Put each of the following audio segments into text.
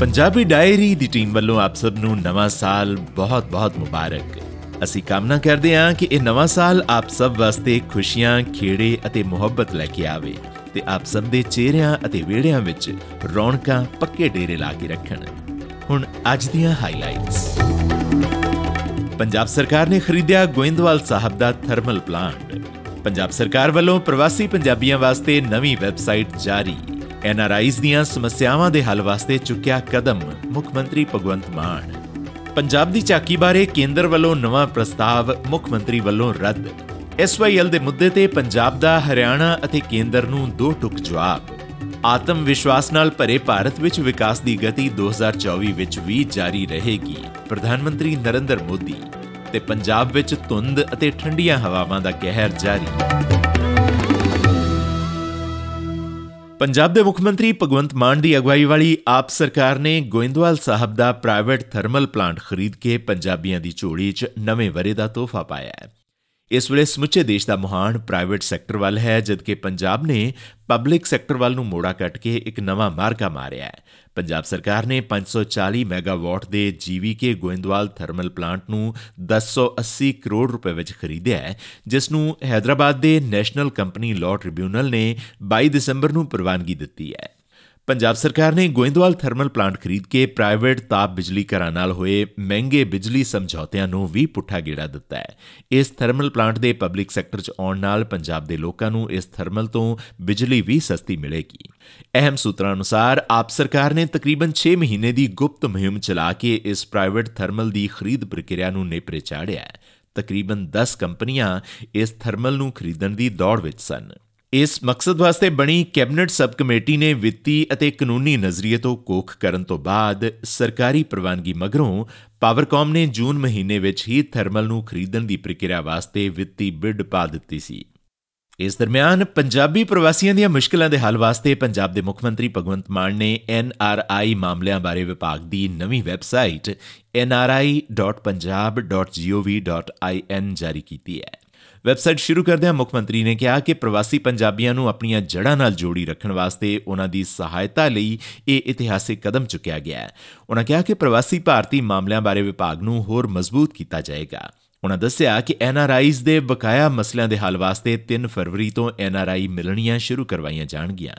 Punjabi diary ਦੀ team ਵੱਲੋਂ ਆਪ ਸਭ ਨੂੰ ਨਵਾਂ ਸਾਲ ਬਹੁਤ-ਬਹੁਤ ਮੁਬਾਰਕ। ਅਸੀਂ ਕਾਮਨਾ ਕਰਦੇ ਹਾਂ ਕਿ ਇਹ ਨਵਾਂ ਸਾਲ ਆਪ ਸਭ ਵਾਸਤੇ ਖੁਸ਼ੀਆਂ, ਖੇੜੇ ਅਤੇ ਮੁਹੱਬਤ ਲੈ ਕੇ ਆਵੇ ਤੇ ਆਪ ਸਭ ਦੇ ਚਿਹਰਿਆਂ ਅਤੇ ਵਿਹੜਿਆਂ ਵਿੱਚ ਰੌਣਕਾਂ ਪੱਕੇ ਡੇਰੇ ਲਾ ਕੇ ਰੱਖਣ। ਹੁਣ ਅੱਜ ਦੀਆਂ ਹਾਈਲਾਈਟਸ ਪੰਜਾਬ ਸਰਕਾਰ ਨੇ ਖਰੀਦਿਆ ਗੋਇੰਦਵਾਲ ਸਾਹਿਬ ਦਾ ਥਰਮਲ ਪਲਾਂਟ ਪੰਜਾਬ ਸਰਕਾਰ ਵੱਲੋਂ ਪ੍ਰਵਾਸੀ ਪੰਜਾਬੀਆਂ ਵਾਸਤੇ ਨਵੀਂ ਵੈਬਸਾਈਟ ਜਾਰੀ। ਐਨਆਰਆਈਜ਼ ਦੀਆਂ ਸਮੱਸਿਆਵਾਂ ਦੇ ਹੱਲ ਵਾਸਤੇ ਚੁੱਕਿਆ ਕਦਮ, ਮੁੱਖ ਮੰਤਰੀ ਭਗਵੰਤ ਮਾਨ। ਪੰਜਾਬ ਦੀ ਝਾਕੀ ਬਾਰੇ ਕੇਂਦਰ ਵੱਲੋਂ ਨਵਾਂ ਪ੍ਰਸਤਾਵ, ਮੁੱਖ ਮੰਤਰੀ ਵੱਲੋਂ ਰੱਦ। ਐਸਵਾਈਐਲ ਦੇ ਮੁੱਦੇ ਤੇ ਪੰਜਾਬ ਦਾ ਹਰਿਆਣਾ ਅਤੇ ਕੇਂਦਰ ਨੂੰ ਦੋ ਟੁਕ ਜਵਾਬ। ਆਤਮ ਵਿਸ਼ਵਾਸ ਨਾਲ ਭਰੇ ਭਾਰਤ ਵਿੱਚ ਵਿਕਾਸ ਦੀ ਗਤੀ 2024 ਵਿੱਚ ਵੀ ਜਾਰੀ ਰਹੇਗੀ, ਪ੍ਰਧਾਨ ਮੰਤਰੀ ਨਰਿੰਦਰ ਮੋਦੀ। ਤੇ ਪੰਜਾਬ ਵਿੱਚ ਧੁੰਦ ਅਤੇ ਠੰਡੀਆਂ ਹਵਾਵਾਂ ਦਾ ਕਹਿਰ ਜਾਰੀ। ਪੰਜਾਬ ਦੇ ਮੁੱਖ ਮੰਤਰੀ ਭਗਵੰਤ ਮਾਨ ਦੀ ਅਗਵਾਈ ਵਾਲੀ ਆਪ ਸਰਕਾਰ ਨੇ ਗੋਇੰਦਵਾਲ ਸਾਹਿਬ ਦਾ ਪ੍ਰਾਈਵੇਟ ਥਰਮਲ ਪਲਾਂਟ ਖਰੀਦ ਕੇ ਪੰਜਾਬੀਆਂ ਦੀ ਝੋਲੀ 'ਚ ਨਵੇਂ ਵਰੇ ਦਾ ਤੋਹਫਾ ਪਾਇਆ ਹੈ। ਇਸ ਵੇਲੇ ਸਮੁੱਚੇ ਦੇਸ਼ ਦਾ ਮੁਹਾਨ ਪ੍ਰਾਈਵੇਟ ਸੈਕਟਰ ਵੱਲ ਹੈ, ਜਦਕਿ ਪੰਜਾਬ ਨੇ ਪਬਲਿਕ ਸੈਕਟਰ ਵੱਲ ਨੂੰ ਮੋੜਾ ਕੱਟ ਕੇ ਇੱਕ ਨਵਾਂ ਮਾਰਕਾ ਮਾਰਿਆ ਹੈ। ਪੰਜਾਬ ਸਰਕਾਰ ਨੇ 540 ਮੈਗਾਵਾਟ ਦੇ ਜੀਵੀਕੇ ਗੋਇੰਦਵਾਲ ਥਰਮਲ ਪਲਾਂਟ ਨੂੰ 1080 ਕਰੋੜ ਰੁਪਏ ਵਿੱਚ ਖਰੀਦਿਆ ਹੈ, ਜਿਸ ਨੂੰ ਹైదరాబాద్ ਦੇ ਨੈਸ਼ਨਲ ਕੰਪਨੀ ਲਾਅ ਟ੍ਰਿਬਿਊਨਲ ਨੇ 22 ਦਸੰਬਰ ਨੂੰ ਪ੍ਰਵਾਨਗੀ ਦਿੱਤੀ ਹੈ। ਪੰਜਾਬ ਸਰਕਾਰ ਨੇ ਗੋਇੰਦਵਾਲ ਥਰਮਲ ਪਲਾਂਟ ਖਰੀਦ ਕੇ ਪ੍ਰਾਈਵੇਟ ਤਾਪ ਬਿਜਲੀ ਘਰਾਂ ਨਾਲ ਹੋਏ ਮਹਿੰਗੇ ਬਿਜਲੀ ਸਮਝੌਤਿਆਂ ਨੂੰ ਵੀ ਪੁੱਠਾ ਗੇੜਾ ਦਿੱਤਾ ਹੈ। ਇਸ ਥਰਮਲ ਪਲਾਂਟ ਦੇ ਪਬਲਿਕ ਸੈਕਟਰ 'ਚ ਆਉਣ ਨਾਲ ਪੰਜਾਬ ਦੇ ਲੋਕਾਂ ਨੂੰ ਇਸ ਥਰਮਲ ਤੋਂ ਬਿਜਲੀ ਵੀ ਸਸਤੀ ਮਿਲੇਗੀ। ਅਹਿਮ ਸੂਤਰਾਂ ਅਨੁਸਾਰ ਆਪ ਸਰਕਾਰ ਨੇ ਤਕਰੀਬਨ 6 ਮਹੀਨੇ ਦੀ ਗੁਪਤ ਮੁਹਿੰਮ ਚਲਾ ਕੇ ਇਸ ਪ੍ਰਾਈਵੇਟ ਥਰਮਲ ਦੀ ਖਰੀਦ ਪ੍ਰਕਿਰਿਆ ਨੂੰ ਨੇਪਰੇ ਚਾੜਿਆ ਹੈ। ਤਕਰੀਬਨ 10 ਕੰਪਨੀਆਂ ਇਸ ਥਰਮਲ ਨੂੰ ਖਰੀਦਣ ਦੀ ਦੌੜ ਵਿੱਚ ਸਨ। ਇਸ ਮਕਸਦ ਵਾਸਤੇ ਬਣੀ ਕੈਬਨਿਟ ਸਬ ਕਮੇਟੀ ਨੇ ਵਿੱਤੀ ਅਤੇ ਕਾਨੂੰਨੀ ਨਜ਼ਰੀਏ ਤੋਂ ਕੋਖ ਕਰਨ ਤੋਂ ਬਾਅਦ ਸਰਕਾਰੀ ਪ੍ਰਵਾਨਗੀ ਮਗਰੋਂ ਪਾਵਰਕਾਮ ਨੇ ਜੂਨ ਮਹੀਨੇ ਵਿੱਚ ਹੀ ਥਰਮਲ ਨੂੰ ਖਰੀਦਣ ਦੀ ਪ੍ਰਕਿਰਿਆ ਵਾਸਤੇ ਵਿੱਤੀ ਬਿਡ ਪਾ ਦਿੱਤੀ ਸੀ। ਇਸ ਦਰਮਿਆਨ ਪੰਜਾਬੀ ਪ੍ਰਵਾਸੀਆਂ ਦੀਆਂ ਮੁਸ਼ਕਲਾਂ ਦੇ ਹੱਲ ਵਾਸਤੇ ਪੰਜਾਬ ਦੇ ਮੁੱਖ ਮੰਤਰੀ ਭਗਵੰਤ ਮਾਨ ਨੇ ਐਨ ਆਰ ਆਈ ਮਾਮਲਿਆਂ ਬਾਰੇ ਵਿਭਾਗ ਦੀ ਨਵੀਂ ਵੈਬਸਾਈਟ nri.punjab.gov.in ਜਾਰੀ ਕੀਤੀ ਹੈ। ਵੈਬਸਾਈਟ ਸ਼ੁਰੂ ਕਰਦਿਆਂ ਮੁੱਖ ਮੰਤਰੀ ਨੇ ਕਿਹਾ ਕਿ ਪ੍ਰਵਾਸੀ ਪੰਜਾਬੀਆਂ ਨੂੰ ਆਪਣੀਆਂ ਜੜ੍ਹਾਂ ਨਾਲ ਜੋੜੀ ਰੱਖਣ ਵਾਸਤੇ ਉਹਨਾਂ ਦੀ ਸਹਾਇਤਾ ਲਈ ਇਹ ਇਤਿਹਾਸਿਕ ਕਦਮ ਚੁੱਕਿਆ ਗਿਆ ਹੈ। ਉਹਨਾਂ ਕਿਹਾ ਕਿ ਪ੍ਰਵਾਸੀ ਭਾਰਤੀ ਮਾਮਲਿਆਂ ਬਾਰੇ ਵਿਭਾਗ ਨੂੰ ਹੋਰ ਮਜ਼ਬੂਤ ਕੀਤਾ ਜਾਏਗਾ। ਉਹਨਾਂ ਦੱਸਿਆ ਕਿ ਐਨਆਰਆਈਜ਼ ਦੇ ਬਕਾਇਆ ਮਸਲਿਆਂ ਦੇ ਹੱਲ ਵਾਸਤੇ 3 ਫਰਵਰੀ ਤੋਂ ਐਨਆਰਆਈ ਮਿਲਣੀਆਂ ਸ਼ੁਰੂ ਕਰਵਾਈਆਂ ਜਾਣਗੀਆਂ।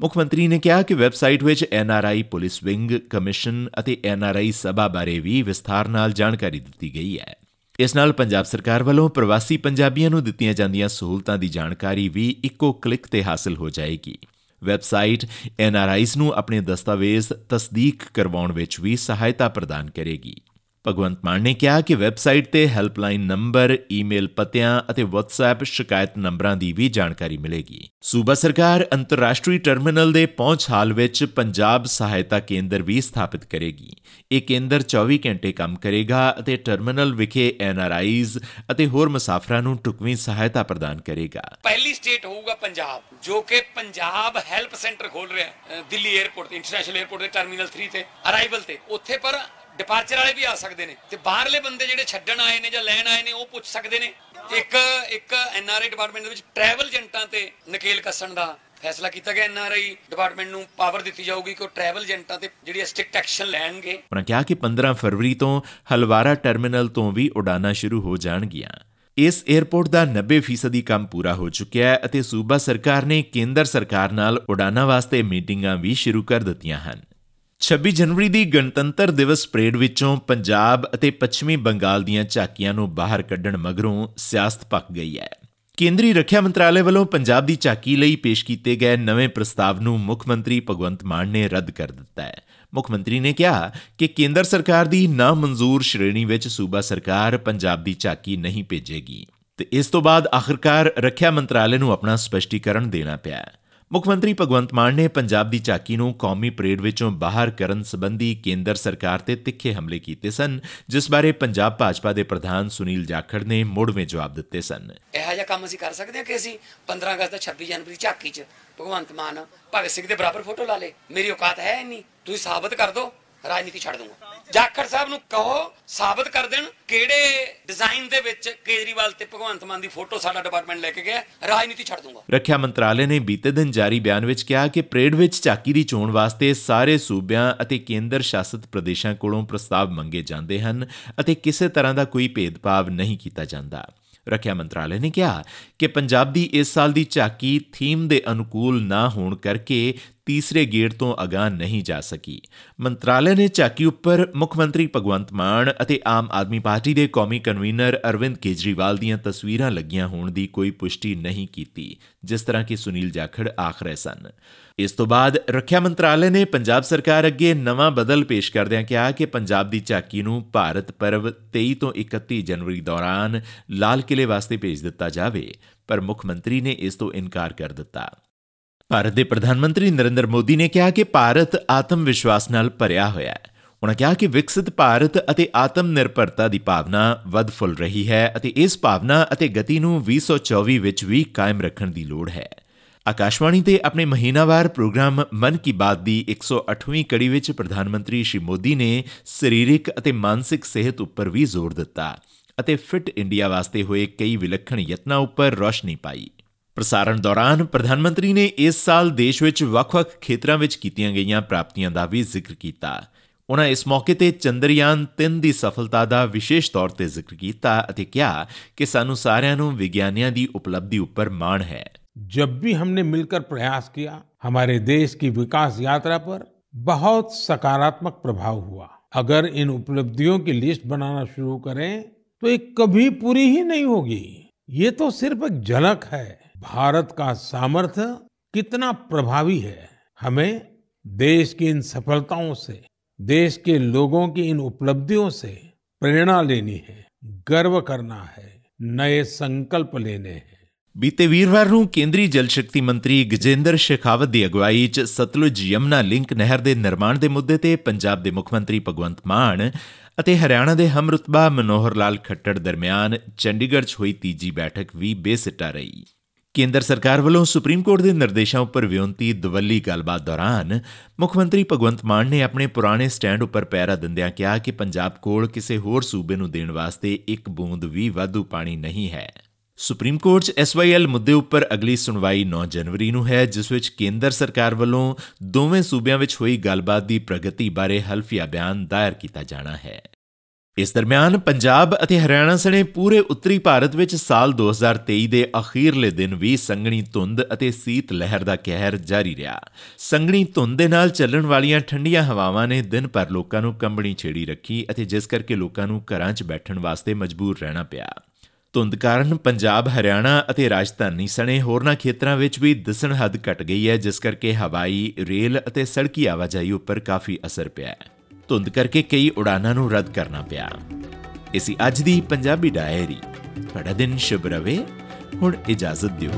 ਮੁੱਖ ਮੰਤਰੀ ਨੇ ਕਿਹਾ ਕਿ ਵੈਬਸਾਈਟ ਵਿੱਚ ਐਨਆਰਆਈ ਪੁਲਿਸ ਵਿੰਗ, ਕਮਿਸ਼ਨ ਅਤੇ ਐਨਆਰਆਈ ਸਭਾ ਬਾਰੇ ਵੀ ਵਿਸਥਾਰ ਨਾਲ ਜਾਣਕਾਰੀ ਦਿੱਤੀ ਗਈ ਹੈ। ਇਸ ਨਾਲ ਪੰਜਾਬ ਸਰਕਾਰ ਵੱਲੋਂ ਪ੍ਰਵਾਸੀ ਪੰਜਾਬੀਆਂ ਨੂੰ ਦਿੱਤੀਆਂ ਜਾਂਦੀਆਂ ਸਹੂਲਤਾਂ ਦੀ ਜਾਣਕਾਰੀ ਵੀ ਇੱਕੋ ਕਲਿੱਕ ਤੇ ਹਾਸਲ ਹੋ ਜਾਏਗੀ। ਵੈਬਸਾਈਟ ਐਨਆਰਆਈਜ਼ ਨੂੰ ਆਪਣੇ ਦਸਤਾਵੇਜ਼ ਤਸਦੀਕ ਕਰਵਾਉਣ ਵਿੱਚ ਵੀ ਸਹਾਇਤਾ ਪ੍ਰਦਾਨ ਕਰੇਗੀ। ਭਗਵੰਤ ਮਾਨ ਨੇ ਕਿਹਾ ਕਿ ਵੈਬਸਾਈਟ ਤੇ ਹੈਲਪਲਾਈਨ ਨੰਬਰ, ਈਮੇਲ ਪਤਿਆਂ ਅਤੇ WhatsApp ਸ਼ਿਕਾਇਤ ਨੰਬਰਾਂ ਦੀ ਵੀ ਜਾਣਕਾਰੀ ਮਿਲੇਗੀ। ਸੂਬਾ ਸਰਕਾਰ ਅੰਤਰਰਾਸ਼ਟਰੀ ਟਰਮੀਨਲ ਦੇ ਪਹੁੰਚ ਹਾਲ ਵਿੱਚ ਪੰਜਾਬ ਸਹਾਇਤਾ ਕੇਂਦਰ ਵੀ ਸਥਾਪਿਤ ਕਰੇਗੀ। ਇਹ ਕੇਂਦਰ 24 ਘੰਟੇ ਕੰਮ ਕਰੇਗਾ ਅਤੇ ਟਰਮੀਨਲ ਵਿਖੇ ਐਨਆਰਆਈਜ਼ ਅਤੇ ਹੋਰ ਮੁਸਾਫਰਾਂ ਨੂੰ ਟੁਕਵੀਂ ਸਹਾਇਤਾ ਪ੍ਰਦਾਨ ਕਰੇਗਾ। ਪਹਿਲੀ ਸਟੇਟ ਹੋਊਗਾ ਪੰਜਾਬ ਜੋ ਕਿ ਪੰਜਾਬ ਹੈਲਪ ਸੈਂਟਰ ਖੋਲ ਰਿਹਾ ਹੈ ਦਿੱਲੀ 에ਅਰਪੋਰਟ ਤੇ ਇੰਟਰਨੈਸ਼ਨਲ 에ਅਰਪੋਰਟ ਤੇ ਟਰਮੀਨਲ 3 ਤੇ ਅਰਾਈਵਲ ਤੇ ਉੱਥੇ ਪਰ ਡਿਪਾਰਚਰ ਵਾਲੇ ਵੀ ਆ ਸਕਦੇ ਨੇ ਤੇ ਬਾਹਰਲੇ ਬੰਦੇ ਜਿਹੜੇ ਛੱਡਣ ਆਏ ਨੇ ਜਾਂ ਲੈਣ ਆਏ ਨੇ, ਉਹ ਪੁੱਛ ਸਕਦੇ ਨੇ। ਇੱਕ ਇੱਕ ਐਨਆਰਆਈ ਡਿਪਾਰਟਮੈਂਟ ਦੇ ਵਿੱਚ ਟਰੈਵਲ ਏਜੰਟਾਂ ਤੇ ਨਕੇਲ ਕੱਸਣ ਦਾ ਫੈਸਲਾ ਕੀਤਾ ਗਿਆ ਐਨਆਰਆਈ ਡਿਪਾਰਟਮੈਂਟ ਨੂੰ ਪਾਵਰ ਦਿੱਤੀ ਜਾਊਗੀ ਕਿ ਉਹ ਟਰੈਵਲ ਏਜੰਟਾਂ ਤੇ ਜਿਹੜੀ ਸਟ੍ਰਿਕਟ ਐਕਸ਼ਨ ਲੈਣਗੇ। ਉਹਨਾਂ ਕਿਹਾ ਕਿ 15 ਫਰਵਰੀ ਤੋਂ ਹਲਵਾਰਾ ਟਰਮੀਨਲ ਤੋਂ ਵੀ ਉਡਾਨਾਂ ਸ਼ੁਰੂ ਹੋ ਜਾਣਗੀਆਂ। ਇਸ 에ਅਰਪੋਰਟ ਦਾ 90% ਕੰਮ ਪੂਰਾ ਹੋ ਚੁੱਕਿਆ ਹੈ ਅਤੇ ਸੂਬਾ ਸਰਕਾਰ ਨੇ ਕੇਂਦਰ ਸਰਕਾਰ ਨਾਲ ਉਡਾਨਾਂ ਵਾਸਤੇ ਮੀਟਿੰਗਾਂ ਵੀ ਸ਼ੁਰੂ ਕਰ ਦਿੱਤੀਆਂ ਹਨ। 26 ਜਨਵਰੀ ਦੀ ਗਣਤੰਤਰ ਦਿਵਸ ਪਰੇਡ ਵਿੱਚੋਂ ਪੰਜਾਬ ਅਤੇ ਪੱਛਮੀ ਬੰਗਾਲ ਦੀਆਂ ਝਾਕੀਆਂ ਨੂੰ ਬਾਹਰ ਕੱਢਣ ਮਗਰੋਂ ਸਿਆਸਤ ਪੱਕ ਗਈ ਹੈ। ਕੇਂਦਰੀ ਰੱਖਿਆ ਮੰਤਰਾਲੇ ਵੱਲੋਂ ਪੰਜਾਬ ਦੀ ਝਾਕੀ ਲਈ ਪੇਸ਼ ਕੀਤੇ ਗਏ ਨਵੇਂ ਪ੍ਰਸਤਾਵ ਨੂੰ ਮੁੱਖ ਮੰਤਰੀ ਭਗਵੰਤ ਮਾਨ ਨੇ ਰੱਦ ਕਰ ਦਿੱਤਾ ਹੈ। ਮੁੱਖ ਮੰਤਰੀ ਨੇ ਕਿਹਾ ਕਿ ਕੇਂਦਰ ਸਰਕਾਰ ਦੀ ਨਾ ਮਨਜ਼ੂਰ ਸ਼੍ਰੇਣੀ ਵਿੱਚ ਸੂਬਾ ਸਰਕਾਰ ਪੰਜਾਬ ਦੀ ਝਾਕੀ ਨਹੀਂ ਭੇਜੇਗੀ। ਤੇ ਇਸ ਤੋਂ ਬਾਅਦ ਆਖਰਕਾਰ ਰੱਖਿਆ ਮੰਤਰਾਲੇ ਨੂੰ ਆਪਣਾ ਸਪਸ਼ਟੀਕਰਨ ਦੇਣਾ ਪਿਆ ਮੁੱਖ ਮੰਤਰੀ ਭਗਵੰਤ ਮਾਨ ਨੇ ਪੰਜਾਬ ਦੀ ਝਾਕੀ ਨੂੰ ਕੌਮੀ ਪਰੇਡ ਵਿੱਚੋਂ ਬਾਹਰ ਕਰਨ ਸੰਬੰਧੀ ਕੇਂਦਰ ਸਰਕਾਰ ਤੇ ਤਿੱਖੇ ਹਮਲੇ ਕੀਤੇ ਸਨ, ਜਿਸ ਬਾਰੇ ਪੰਜਾਬ ਭਾਜਪਾ ਦੇ ਪ੍ਰਧਾਨ ਸੁਨੀਲ ਜਾਖੜ ਨੇ ਮੁੜਵੇਂ ਜਵਾਬ ਦਿੱਤੇ ਸਨ। ਇਹੋ ਜਿਹਾ ਕੰਮ ਅਸੀਂ ਕਰ ਸਕਦੇ ਹਾਂ ਕਿ ਅਸੀਂ 15 ਅਗਸਤ ਦਾ 26 ਜਨਵਰੀ ਝਾਕੀ 'ਚ ਭਗਵੰਤ ਮਾਨ ਭਗਤ ਸਿੰਘ ਦੇ ਬਰਾਬਰ ਫੋਟੋ ਲਾ ਲੇ ਮੇਰੀ ਔਕਾਤ ਹੈ ਨਹੀਂ ਤੁਸੀਂ ਸਾਬਤ ਕਰ ਦਿਓ। ਰਾਜਨੀਤੀ ਛੱਡ ਦੂੰਗਾ। ਜਾਖੜ ਸਾਹਿਬ ਨੂੰ ਕਹੋ, ਸਾਬਤ ਕਰ ਦੇਣ ਕਿਹੜੇ ਡਿਜ਼ਾਈਨ ਦੇ ਵਿੱਚ ਕੇਜਰੀਵਾਲ ਤੇ ਭਗਵੰਤ ਮਾਨ ਦੀ ਫੋਟੋ ਸਾਡਾ ਡਿਪਾਰਟਮੈਂਟ ਲੈ ਕੇ ਗਿਆ, ਰਾਜਨੀਤੀ ਛੱਡ ਦੂੰਗਾ। ਰੱਖਿਆ ਮੰਤਰਾਲੇ ਨੇ ਬੀਤੇ ਦਿਨ ਜਾਰੀ ਬਿਆਨ ਵਿੱਚ ਕਿਹਾ ਕਿ ਪਰੇਡ ਵਿੱਚ ਝਾਕੀ ਦੀ ਚੋਣ ਵਾਸਤੇ ਸਾਰੇ ਸੂਬਿਆਂ ਅਤੇ ਕੇਂਦਰ ਸ਼ਾਸਿਤ ਪ੍ਰਦੇਸ਼ਾਂ ਕੋਲੋਂ ਪ੍ਰਸਤਾਵ ਮੰਗੇ ਜਾਂਦੇ ਹਨ ਅਤੇ ਕਿਸੇ ਤਰ੍ਹਾਂ ਦਾ ਕੋਈ ਭੇਦਭਾਵ ਨਹੀਂ ਕੀਤਾ ਜਾਂਦਾ। ਰੱਖਿਆ ਮੰਤਰਾਲੇ ਨੇ ਕਿਹਾ ਕਿ ਪੰਜਾਬ ਦੀ ਇਸ ਸਾਲ ਦੀ ਝਾਕੀ ਥੀਮ ਦੇ ਅਨੁਕੂਲ ਨਾ ਹੋਣ ਕਰਕੇ ਤੀਸਰੇ ਗੇੜ ਤੋਂ ਅਗਾਹ ਨਹੀਂ ਜਾ ਸਕੀ। ਮੰਤਰਾਲੇ ਨੇ ਝਾਕੀ ਉੱਪਰ ਮੁੱਖ ਮੰਤਰੀ ਭਗਵੰਤ ਮਾਨ ਅਤੇ ਆਮ ਆਦਮੀ ਪਾਰਟੀ ਦੇ ਕੌਮੀ ਕਨਵੀਨਰ ਅਰਵਿੰਦ ਕੇਜਰੀਵਾਲ ਦੀਆਂ ਤਸਵੀਰਾਂ ਲੱਗੀਆਂ ਹੋਣ ਦੀ ਕੋਈ ਪੁਸ਼ਟੀ ਨਹੀਂ ਕੀਤੀ, ਜਿਸ ਤਰ੍ਹਾਂ ਕਿ ਸੁਨੀਲ ਜਾਖੜ ਆਖ ਰਹੇ ਸਨ। ਇਸ ਤੋਂ ਬਾਅਦ ਰੱਖਿਆ ਮੰਤਰਾਲੇ ਨੇ ਪੰਜਾਬ ਸਰਕਾਰ ਅੱਗੇ ਨਵਾਂ ਬਦਲ ਪੇਸ਼ ਕਰਦਿਆਂ ਕਿਹਾ ਕਿ ਪੰਜਾਬ ਦੀ ਝਾਕੀ ਨੂੰ ਭਾਰਤ ਪਰਵ 23 ਤੋਂ 31 ਜਨਵਰੀ ਦੌਰਾਨ ਲਾਲ ਕਿਲੇ ਵਾਸਤੇ ਭੇਜ ਦਿੱਤਾ ਜਾਵੇ, ਪਰ ਮੁੱਖ ਮੰਤਰੀ ਨੇ ਇਸ ਤੋਂ ਇਨਕਾਰ ਕਰ ਦਿੱਤਾ। ਭਾਰਤ ਦੇ ਪ੍ਰਧਾਨ ਮੰਤਰੀ ਨਰਿੰਦਰ ਮੋਦੀ ਨੇ ਕਿਹਾ ਕਿ ਭਾਰਤ ਆਤਮ ਵਿਸ਼ਵਾਸ ਨਾਲ ਭਰਿਆ ਹੋਇਆ ਹੈ। ਉਹਨਾਂ ਕਿਹਾ ਕਿ ਵਿਕਸਿਤ ਭਾਰਤ ਅਤੇ ਆਤਮ ਨਿਰਭਰਤਾ ਦੀ ਭਾਵਨਾ ਵੱਧ ਫੁੱਲ ਰਹੀ ਹੈ ਅਤੇ ਇਸ ਭਾਵਨਾ ਅਤੇ ਗਤੀ ਨੂੰ 2024 ਵਿੱਚ ਵੀ ਕਾਇਮ ਰੱਖਣ ਦੀ ਲੋੜ ਹੈ। ਆਕਾਸ਼ਵਾਣੀ ਤੇ ਆਪਣੇ ਮਹੀਨਾਵਾਰ ਪ੍ਰੋਗਰਾਮ ਮਨ ਕੀ ਬਾਤ ਦੀ 108ਵੀਂ ਕੜੀ ਵਿੱਚ ਪ੍ਰਧਾਨ ਮੰਤਰੀ ਸ਼੍ਰੀ ਮੋਦੀ ਨੇ ਸਰੀਰਕ ਅਤੇ ਮਾਨਸਿਕ ਸਿਹਤ ਉੱਪਰ ਵੀ ਜ਼ੋਰ ਦਿੱਤਾ ਅਤੇ ਫਿਟ ਇੰਡੀਆ ਵਾਸਤੇ ਹੋਏ ਕਈ ਵਿਲੱਖਣ ਯਤਨਾਂ ਉੱਪਰ ਰੋਸ਼ਨੀ ਪਾਈ। ਪ੍ਰਸਾਰਣ ਦੌਰਾਨ ਪ੍ਰਧਾਨ ਮੰਤਰੀ ਨੇ ਇਸ ਸਾਲ ਦੇਸ਼ ਵਿੱਚ ਵੱਖ-ਵੱਖ ਖੇਤਰਾਂ ਵਿੱਚ ਕੀਤੀਆਂ ਗਈਆਂ ਪ੍ਰਾਪਤੀਆਂ ਦਾ ਵੀ ਜ਼ਿਕਰ ਕੀਤਾ ਉਹਨਾਂ ਇਸ ਮੌਕੇ ਤੇ ਚੰਦਰਯਾਨ 3 ਦੀ ਸਫਲਤਾ ਦਾ ਵਿਸ਼ੇਸ਼ ਤੌਰ ਤੇ ਜ਼ਿਕਰ ਕੀਤਾ ਅਤੇ ਕਿਹਾ ਕਿ ਸਾਨੂੰ ਸਾਰਿਆਂ ਨੂੰ ਵਿਗਿਆਨੀਆਂ ਦੀ ਉਪਲਬਧੀ ਉੱਪਰ ਮਾਣ ਹੈ जब भी हमने मिलकर प्रयास किया हमारे देश की विकास यात्रा पर बहुत सकारात्मक प्रभाव हुआ अगर इन उपलब्धियों की लिस्ट बनाना शुरू करें तो ये कभी पूरी ही नहीं होगी ये तो सिर्फ एक झलक है भारत का सामर्थ्य कितना प्रभावी है हमें देश की इन सफलताओं से देश के लोगों की इन उपलब्धियों से प्रेरणा लेनी है गर्व करना है नए संकल्प लेने हैं ਬੀਤੇ ਵੀਰਵਾਰ ਨੂੰ ਕੇਂਦਰੀ ਜਲ ਸ਼ਕਤੀ ਮੰਤਰੀ ਗਜੇਂਦਰ ਸ਼ੇਖਾਵਤ ਦੀ ਅਗਵਾਈ 'ਚ ਸਤਲੁਜ ਯਮਨਾ ਲਿੰਕ ਨਹਿਰ ਦੇ ਨਿਰਮਾਣ ਦੇ ਮੁੱਦੇ ਤੇ ਪੰਜਾਬ ਦੇ ਮੁੱਖ ਮੰਤਰੀ ਭਗਵੰਤ ਮਾਨ ਅਤੇ ਹਰਿਆਣਾ ਦੇ ਹਮਰਤਬਾ ਮਨੋਹਰ ਲਾਲ ਖੱਟੜ ਦਰਮਿਆਨ ਚੰਡੀਗੜ੍ਹ 'ਚ ਹੋਈ ਤੀਜੀ ਬੈਠਕ ਵੀ ਬੇਸਿੱਟਾ ਰਹੀ ਕੇਂਦਰ ਸਰਕਾਰ ਵੱਲੋਂ ਸੁਪਰੀਮ ਕੋਰਟ ਦੇ ਨਿਰਦੇਸ਼ਾਂ ਉੱਪਰ ਵਿਉਂਤੀ ਦਵੱਲੀ ਗੱਲਬਾਤ ਦੌਰਾਨ ਮੁੱਖ ਮੰਤਰੀ ਭਗਵੰਤ ਮਾਨ ਨੇ ਆਪਣੇ ਪੁਰਾਣੇ ਸਟੈਂਡ ਉੱਪਰ ਪੈਰਾ ਦਿੰਦਿਆਂ ਕਿਹਾ ਕਿ ਪੰਜਾਬ ਕੋਲ ਕਿਸੇ ਹੋਰ ਸੂਬੇ ਨੂੰ ਦੇਣ ਵਾਸਤੇ ਇੱਕ ਬੂੰਦ ਵੀ ਵਾਧੂ ਪਾਣੀ ਨਹੀਂ ਹੈ। ਸੁਪਰੀਮ ਕੋਰਟ 'ਚ ਐਸਵਾਈਐਲ ਮੁੱਦੇ ਉੱਪਰ ਅਗਲੀ ਸੁਣਵਾਈ 9 ਜਨਵਰੀ ਨੂੰ ਹੈ, ਜਿਸ ਵਿੱਚ ਕੇਂਦਰ ਸਰਕਾਰ ਵੱਲੋਂ ਦੋਵੇਂ ਸੂਬਿਆਂ ਵਿੱਚ ਹੋਈ ਗੱਲਬਾਤ ਦੀ ਪ੍ਰਗਤੀ ਬਾਰੇ ਹਲਫੀਆ ਬਿਆਨ ਦਾਇਰ ਕੀਤਾ ਜਾਣਾ ਹੈ। ਇਸ ਦਰਮਿਆਨ ਪੰਜਾਬ ਅਤੇ ਹਰਿਆਣਾ ਸਣੇ ਪੂਰੇ ਉੱਤਰੀ ਭਾਰਤ ਵਿੱਚ ਸਾਲ 2023 ਦੇ ਅਖੀਰਲੇ ਦਿਨ ਵੀ ਸੰਘਣੀ ਧੁੰਦ ਅਤੇ ਸੀਤ ਲਹਿਰ ਦਾ ਕਹਿਰ ਜਾਰੀ ਰਿਹਾ। ਸੰਘਣੀ ਧੁੰਦ ਦੇ ਨਾਲ ਚੱਲਣ ਵਾਲੀਆਂ ਠੰਡੀਆਂ ਹਵਾਵਾਂ ਨੇ ਦਿਨ ਭਰ ਲੋਕਾਂ ਨੂੰ ਕੰਬਣੀ ਛੇੜੀ ਰੱਖੀ ਅਤੇ ਜਿਸ ਕਰਕੇ ਲੋਕਾਂ ਨੂੰ ਘਰਾਂ 'ਚ ਬੈਠਣ ਵਾਸਤੇ ਮਜਬੂਰ ਰਹਿਣਾ ਪਿਆ। ਧੁੰਦ ਕਾਰਨ ਪੰਜਾਬ, ਹਰਿਆਣਾ ਅਤੇ ਰਾਜਧਾਨੀ ਸਣੇ ਹੋਰਨਾਂ ਖੇਤਰਾਂ ਵਿੱਚ ਵੀ ਦਿਸਣ ਹੱਦ ਘਟ ਗਈ ਹੈ, ਜਿਸ ਕਰਕੇ ਹਵਾਈ, ਰੇਲ ਅਤੇ ਸੜਕੀ ਆਵਾਜਾਈ ਉੱਪਰ ਕਾਫੀ ਅਸਰ ਪਿਆ ਹੈ। ਧੁੰਦ ਕਰਕੇ ਕਈ ਉਡਾਨਾਂ ਨੂੰ ਰੱਦ ਕਰਨਾ ਪਿਆ। ਇਸੀ ਅੱਜ ਦੀ ਪੰਜਾਬੀ ਡਾਇਰੀ। ਤੁਹਾਡਾ ਦਿਨ ਸ਼ੁਭ ਰਵੇ। ਹੁਣ ਇਜਾਜ਼ਤ ਦਿਓ।